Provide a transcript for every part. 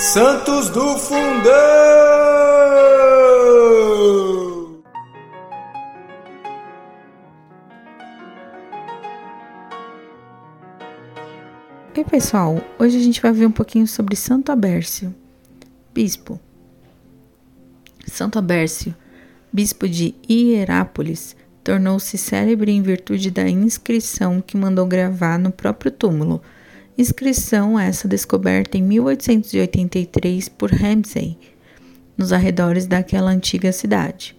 Santos do Fundão! Oi, pessoal! Hoje a gente vai ver um pouquinho sobre Santo Abércio, bispo. Santo Abércio, bispo de Hierápolis, tornou-se célebre em virtude da inscrição que mandou gravar no próprio túmulo Inscrição essa descoberta em 1883 por Ramsay, nos arredores daquela antiga cidade,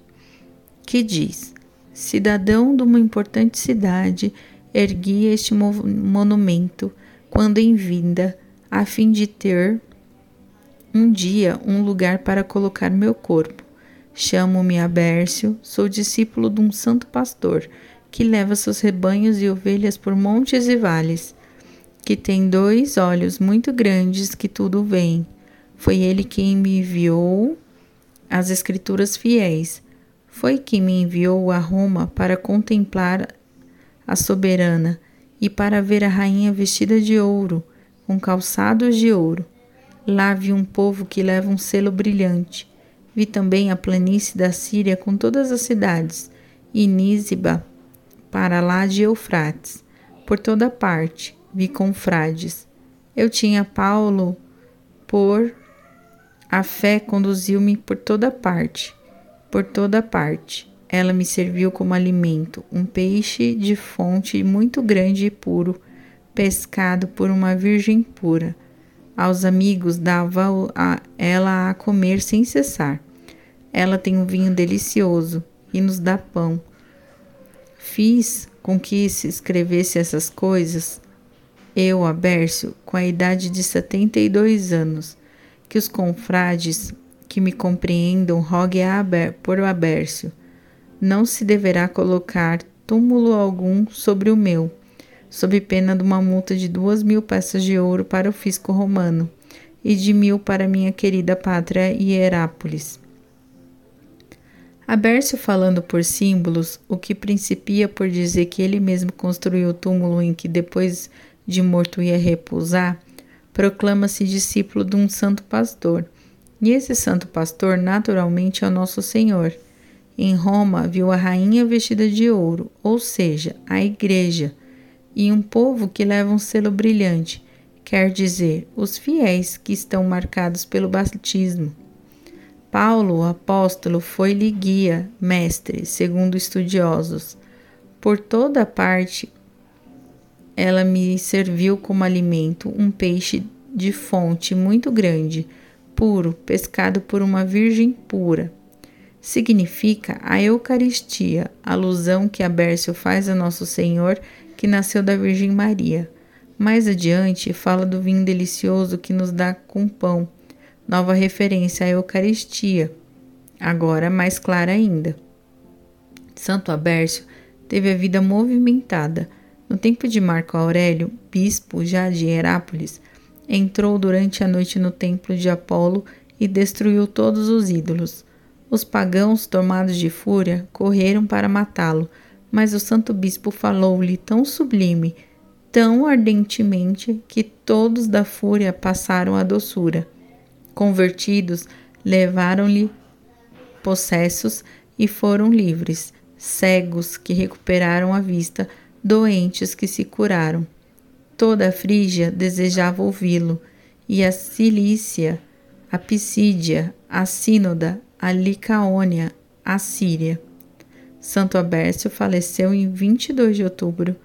que diz: Cidadão de uma importante cidade, ergui este monumento quando em vinda, a fim de ter um dia um lugar para colocar meu corpo. Chamo-me Abércio, sou discípulo de um santo pastor que leva seus rebanhos e ovelhas por montes e vales que tem dois olhos muito grandes que tudo vêem. Foi ele quem me enviou as Escrituras fiéis. Foi quem me enviou a Roma para contemplar a soberana e para ver a rainha vestida de ouro, com calçados de ouro. Lá vi um povo que leva um selo brilhante. Vi também a planície da Síria com todas as cidades, e Níziba, para lá de Eufrates, por toda parte vi confrades. Eu tinha Paulo por a fé conduziu-me por toda parte, por toda parte. Ela me serviu como alimento, um peixe de fonte muito grande e puro, pescado por uma virgem pura. Aos amigos dava a ela a comer sem cessar. Ela tem um vinho delicioso e nos dá pão. Fiz com que se escrevesse essas coisas eu, Abércio, com a idade de setenta e dois anos, que os confrades que me compreendam roguem a Aber, por Abércio. Não se deverá colocar túmulo algum sobre o meu, sob pena de uma multa de duas mil peças de ouro para o fisco romano e de mil para minha querida pátria Hierápolis. Abércio, falando por símbolos, o que principia por dizer que ele mesmo construiu o túmulo em que depois de morto ia repousar, proclama-se discípulo de um santo pastor. E esse santo pastor, naturalmente, é o nosso Senhor. Em Roma, viu a rainha vestida de ouro, ou seja, a igreja, e um povo que leva um selo brilhante, quer dizer, os fiéis que estão marcados pelo batismo. Paulo, o apóstolo, foi-lhe guia, mestre, segundo estudiosos. Por toda parte ela me serviu como alimento um peixe de fonte muito grande, puro, pescado por uma virgem pura. Significa a Eucaristia, alusão que Abércio faz a Nosso Senhor que nasceu da Virgem Maria. Mais adiante, fala do vinho delicioso que nos dá com pão, nova referência à Eucaristia, agora mais clara ainda. Santo Abércio teve a vida movimentada no tempo de Marco Aurélio, bispo já de Herápolis, entrou durante a noite no templo de Apolo e destruiu todos os ídolos. Os pagãos, tomados de fúria, correram para matá-lo, mas o santo bispo falou-lhe tão sublime, tão ardentemente, que todos da fúria passaram à doçura. Convertidos, levaram-lhe possessos e foram livres, cegos que recuperaram a vista, doentes que se curaram. Toda a Frígia desejava ouvi-lo, e a Cilícia, a Pisídia, a Sínoda, a Licaônia, a Síria. Santo Abércio faleceu em 22 de outubro,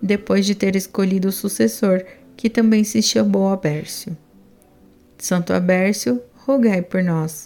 depois de ter escolhido o sucessor, que também se chamou Abércio. Santo Abércio, rogai por nós.